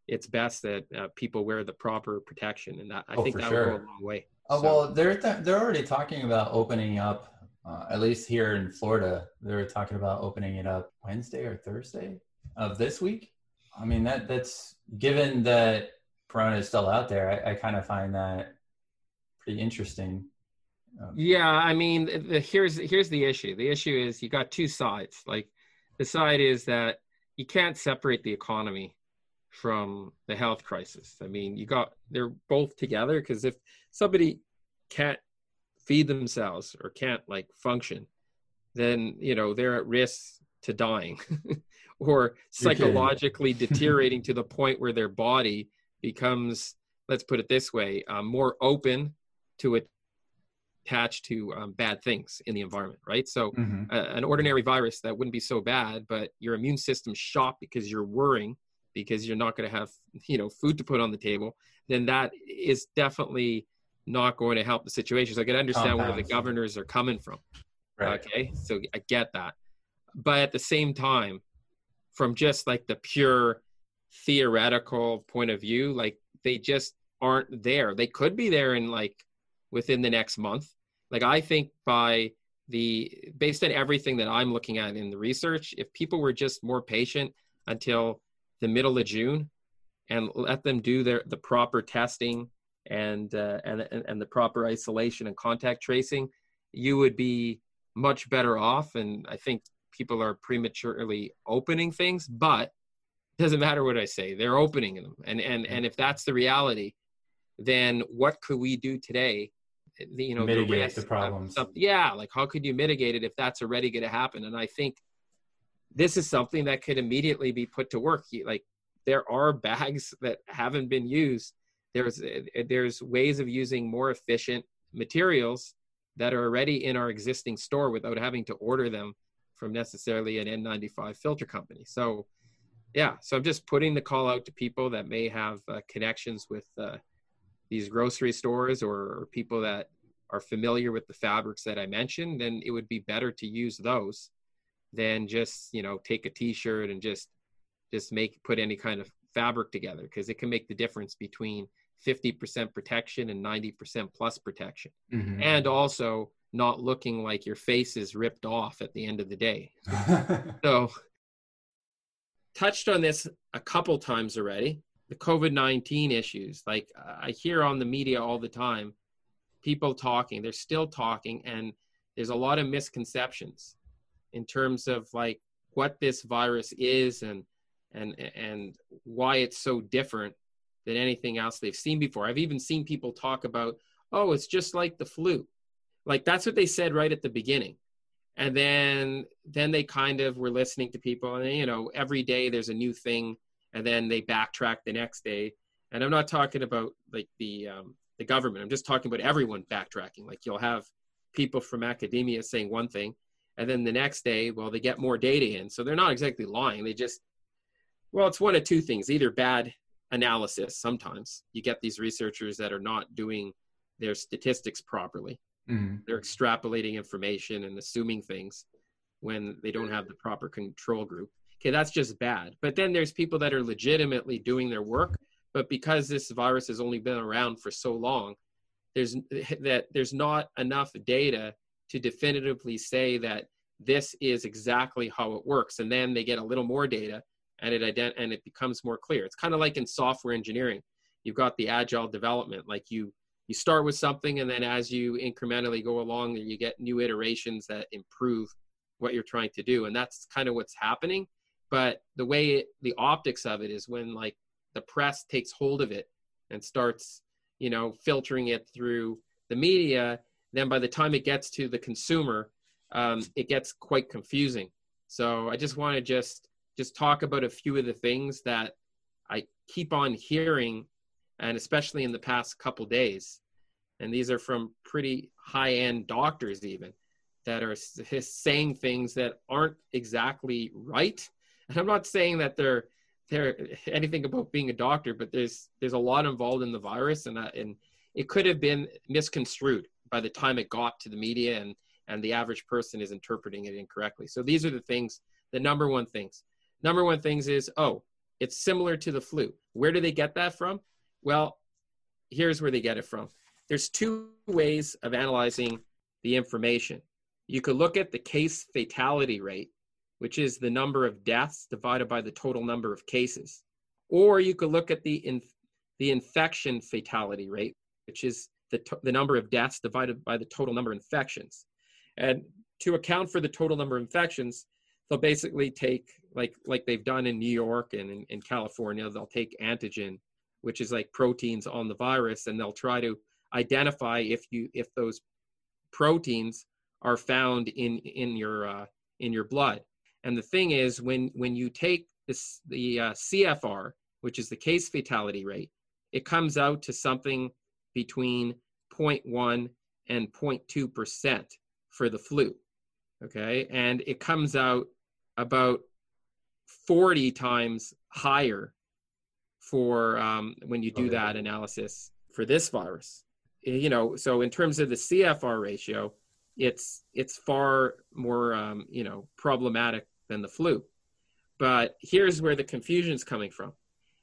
[SPEAKER 1] it's best that uh, people wear the proper protection, and that, I
[SPEAKER 2] oh,
[SPEAKER 1] think that
[SPEAKER 2] sure.
[SPEAKER 1] will go a long way.
[SPEAKER 2] Uh, so. Well, they're th- they're already talking about opening up. Uh, at least here in Florida, they're talking about opening it up Wednesday or Thursday of this week. I mean, that that's given that Corona is still out there. I, I kind of find that pretty interesting
[SPEAKER 1] um, yeah, I mean, the, here's here's the issue. The issue is you got two sides. Like the side is that you can't separate the economy from the health crisis. I mean, you got they're both together because if somebody can't feed themselves or can't like function, then you know they're at risk to dying or psychologically deteriorating to the point where their body becomes, let's put it this way, uh, more open to it attached to um, bad things in the environment, right? So, mm-hmm. uh, an ordinary virus that wouldn't be so bad, but your immune system shot because you're worrying because you're not going to have, you know, food to put on the table, then that is definitely not going to help the situation. So I can understand where the governors are coming from. Right. Okay, so I get that, but at the same time, from just like the pure theoretical point of view, like they just aren't there. They could be there in like within the next month like I think by the based on everything that I'm looking at in the research, if people were just more patient until the middle of June and let them do their the proper testing and uh, and and the proper isolation and contact tracing, you would be much better off. And I think people are prematurely opening things, but it doesn't matter what I say; they're opening them. And and and if that's the reality, then what could we do today you know
[SPEAKER 2] mitigate
[SPEAKER 1] the, risk
[SPEAKER 2] the problems.
[SPEAKER 1] yeah, like how could you mitigate it if that's already going to happen? And I think this is something that could immediately be put to work. Like there are bags that haven't been used. There's there's ways of using more efficient materials that are already in our existing store without having to order them from necessarily an N95 filter company. So yeah, so I'm just putting the call out to people that may have uh, connections with uh, these grocery stores or, or people that are familiar with the fabrics that I mentioned, then it would be better to use those than just you know take a t-shirt and just just make put any kind of fabric together because it can make the difference between 50% protection and 90% plus protection. Mm-hmm. and also not looking like your face is ripped off at the end of the day. So touched on this a couple times already the COVID 19 issues. Like I hear on the media all the time, people talking, they're still talking, and there's a lot of misconceptions in terms of like what this virus is and and and why it's so different than anything else they've seen before. I've even seen people talk about, oh, it's just like the flu. Like that's what they said right at the beginning. And then then they kind of were listening to people and you know, every day there's a new thing and then they backtrack the next day. And I'm not talking about like the um, the government. I'm just talking about everyone backtracking. Like you'll have people from academia saying one thing, and then the next day, well, they get more data in, so they're not exactly lying. They just, well, it's one of two things: either bad analysis. Sometimes you get these researchers that are not doing their statistics properly. Mm-hmm. They're extrapolating information and assuming things when they don't have the proper control group okay that's just bad. But then there's people that are legitimately doing their work but because this virus has only been around for so long there's that there's not enough data to definitively say that this is exactly how it works. And then they get a little more data and it ident- and it becomes more clear. It's kind of like in software engineering. You've got the agile development like you you start with something and then as you incrementally go along you get new iterations that improve what you're trying to do. And that's kind of what's happening but the way it, the optics of it is when like the press takes hold of it and starts you know filtering it through the media then by the time it gets to the consumer um, it gets quite confusing. So i just want to just just talk about a few of the things that i keep on hearing and especially in the past couple days. And these are from pretty high end doctors even that are saying things that aren't exactly right and I'm not saying that they're they're anything about being a doctor, but there's there's a lot involved in the virus, and uh, and it could have been misconstrued by the time it got to the media, and and the average person is interpreting it incorrectly. So these are the things, the number one things. Number one things is oh, it's similar to the flu. Where do they get that from? Well, here's where they get it from. There's two ways of analyzing the information. You could look at the case fatality rate which is the number of deaths divided by the total number of cases. Or you could look at the, the infection fatality rate, which is the, the number of deaths divided by the total number of infections. And to account for the total number of infections, they'll basically take, like, like they've done in New York and in, in California, they'll take antigen, which is like proteins on the virus, and they'll try to identify if you if those proteins are found in in your uh, in your blood and the thing is, when when you take this the uh, CFR, which is the case fatality rate, it comes out to something between 0.1 and 0.2 percent for the flu. Okay, and it comes out about 40 times higher for um, when you do okay. that analysis for this virus. You know, so in terms of the CFR ratio, it's it's far more um, you know problematic than the flu. But here's where the confusion is coming from.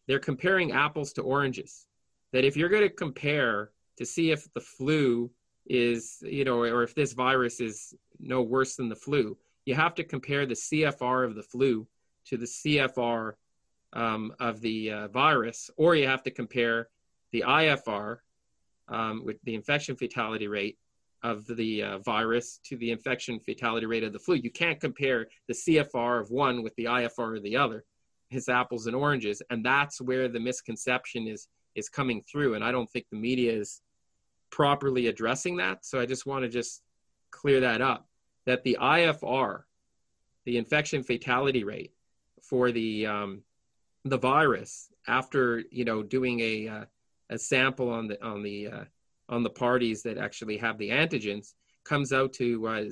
[SPEAKER 1] They're comparing apples to oranges. That if you're going to compare to see if the flu is, you know, or if this virus is no worse than the flu, you have to compare the CFR of the flu to the CFR um, of the uh, virus, or you have to compare the IFR um, with the infection fatality rate of the uh, virus to the infection fatality rate of the flu. You can't compare the CFR of one with the IFR of the other. It's apples and oranges, and that's where the misconception is is coming through. And I don't think the media is properly addressing that. So I just want to just clear that up. That the IFR, the infection fatality rate for the um, the virus after you know doing a uh, a sample on the on the uh, on the parties that actually have the antigens comes out to uh,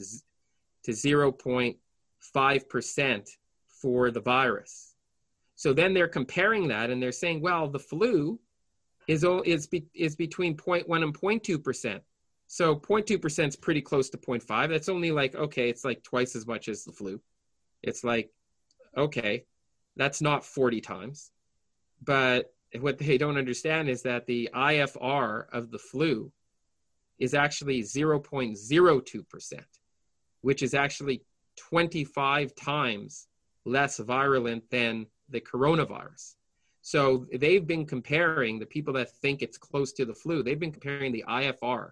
[SPEAKER 1] to 0.5 percent for the virus. So then they're comparing that and they're saying, well, the flu is is be, is between 0.1 and 0.2 percent. So 0.2 percent is pretty close to 0.5. That's only like okay, it's like twice as much as the flu. It's like okay, that's not 40 times, but what they don't understand is that the IFR of the flu is actually 0.02%, which is actually 25 times less virulent than the coronavirus. So they've been comparing the people that think it's close to the flu. They've been comparing the IFR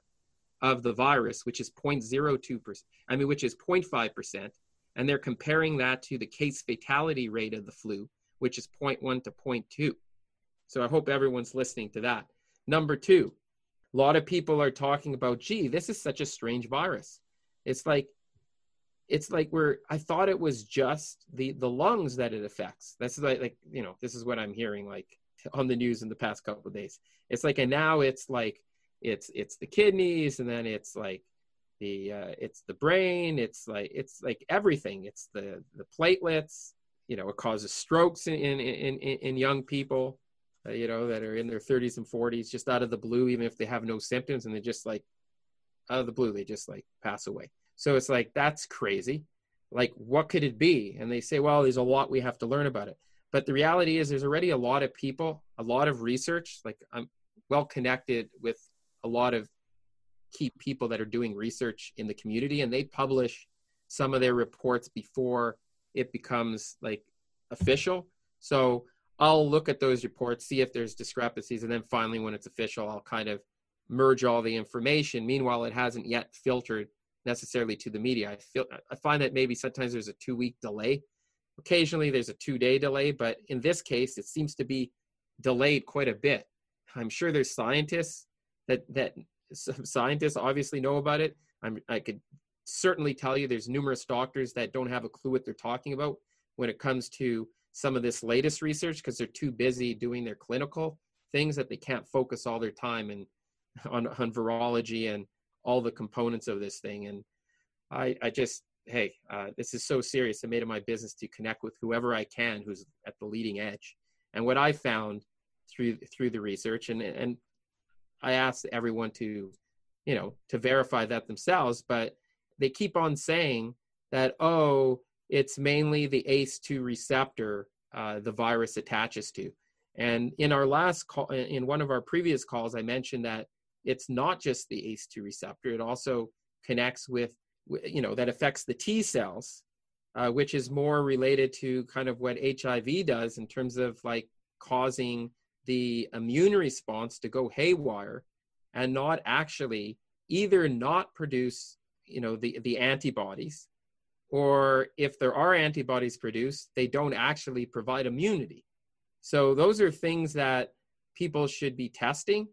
[SPEAKER 1] of the virus, which is 0.02%, I mean, which is 0.5%, and they're comparing that to the case fatality rate of the flu, which is 0.1 to 0.2. So I hope everyone's listening to that. Number two, a lot of people are talking about, gee, this is such a strange virus. It's like, it's like we're, I thought it was just the, the lungs that it affects. That's like, like, you know, this is what I'm hearing like on the news in the past couple days. It's like, and now it's like, it's, it's the kidneys and then it's like the, uh, it's the brain. It's like, it's like everything. It's the, the platelets, you know, it causes strokes in, in, in, in young people uh, you know, that are in their 30s and 40s, just out of the blue, even if they have no symptoms, and they just like out of the blue, they just like pass away. So it's like that's crazy. Like, what could it be? And they say, well, there's a lot we have to learn about it. But the reality is, there's already a lot of people, a lot of research. Like, I'm well connected with a lot of key people that are doing research in the community, and they publish some of their reports before it becomes like official. So I'll look at those reports, see if there's discrepancies, and then finally, when it's official, I'll kind of merge all the information. Meanwhile, it hasn't yet filtered necessarily to the media. I feel I find that maybe sometimes there's a two week delay. Occasionally, there's a two day delay, but in this case, it seems to be delayed quite a bit. I'm sure there's scientists that that scientists obviously know about it. I'm, I could certainly tell you there's numerous doctors that don't have a clue what they're talking about when it comes to some of this latest research because they're too busy doing their clinical things that they can't focus all their time and on, on virology and all the components of this thing. And I, I just, hey, uh, this is so serious. I made it my business to connect with whoever I can who's at the leading edge. And what I found through through the research, and and I asked everyone to, you know, to verify that themselves, but they keep on saying that, oh, it's mainly the ACE2 receptor uh, the virus attaches to. And in our last call, in one of our previous calls, I mentioned that it's not just the ACE2 receptor, it also connects with, you know, that affects the T cells, uh, which is more related to kind of what HIV does in terms of like causing the immune response to go haywire and not actually either not produce, you know, the, the antibodies or if there are antibodies produced, they don't actually provide immunity. So those are things that people should be testing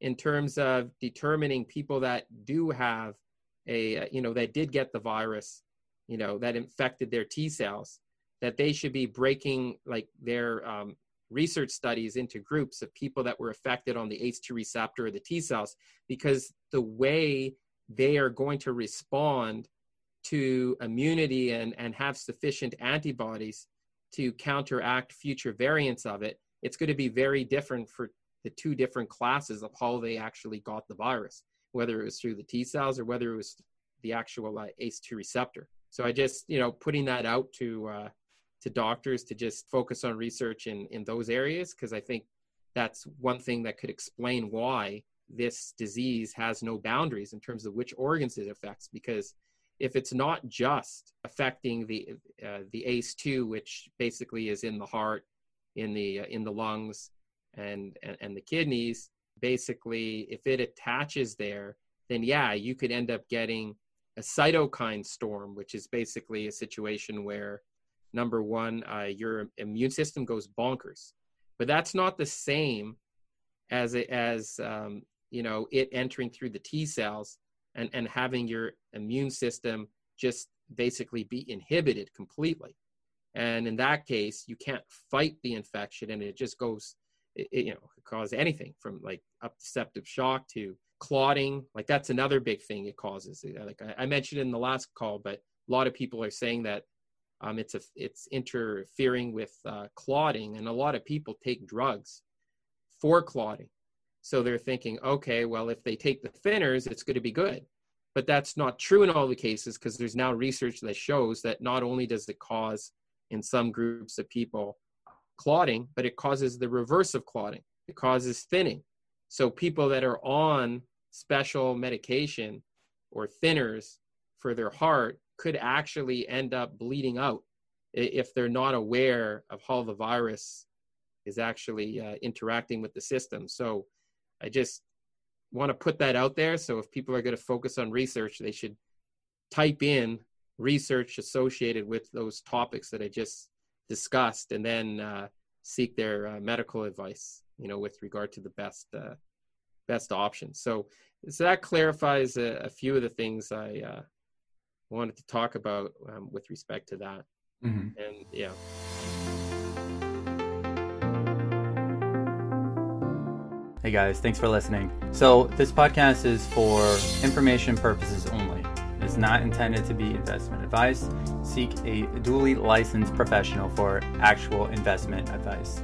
[SPEAKER 1] in terms of determining people that do have a, you know, that did get the virus, you know, that infected their T cells, that they should be breaking like their um, research studies into groups of people that were affected on the ACE2 receptor or the T cells, because the way they are going to respond to immunity and, and have sufficient antibodies to counteract future variants of it, it's going to be very different for the two different classes of how they actually got the virus, whether it was through the T cells or whether it was the actual uh, ACE2 receptor. So I just, you know, putting that out to uh, to doctors to just focus on research in in those areas because I think that's one thing that could explain why this disease has no boundaries in terms of which organs it affects because if it's not just affecting the uh, the ACE2, which basically is in the heart, in the uh, in the lungs, and, and and the kidneys, basically, if it attaches there, then yeah, you could end up getting a cytokine storm, which is basically a situation where number one, uh, your immune system goes bonkers, but that's not the same as it, as um, you know it entering through the T cells and, and having your immune system just basically be inhibited completely. And in that case, you can't fight the infection and it just goes, it, it, you know, cause anything from like up to septic shock to clotting. Like that's another big thing it causes. Like I, I mentioned in the last call, but a lot of people are saying that um, it's a, it's interfering with uh, clotting, and a lot of people take drugs for clotting. So they're thinking, okay, well, if they take the thinners, it's going to be good. But that's not true in all the cases because there's now research that shows that not only does it cause in some groups of people clotting, but it causes the reverse of clotting. It causes thinning. So people that are on special medication or thinners for their heart could actually end up bleeding out if they're not aware of how the virus is actually uh, interacting with the system. So I just want to put that out there. So if people are going to focus on research, they should type in research associated with those topics that I just discussed, and then uh, seek their uh, medical advice. You know, with regard to the best uh, best options. So, so that clarifies a, a few of the things I uh, wanted to talk about um, with respect to that. Mm-hmm. And yeah.
[SPEAKER 2] Hey guys, thanks for listening. So, this podcast is for information purposes only. It's not intended to be investment advice. Seek a duly licensed professional for actual investment advice.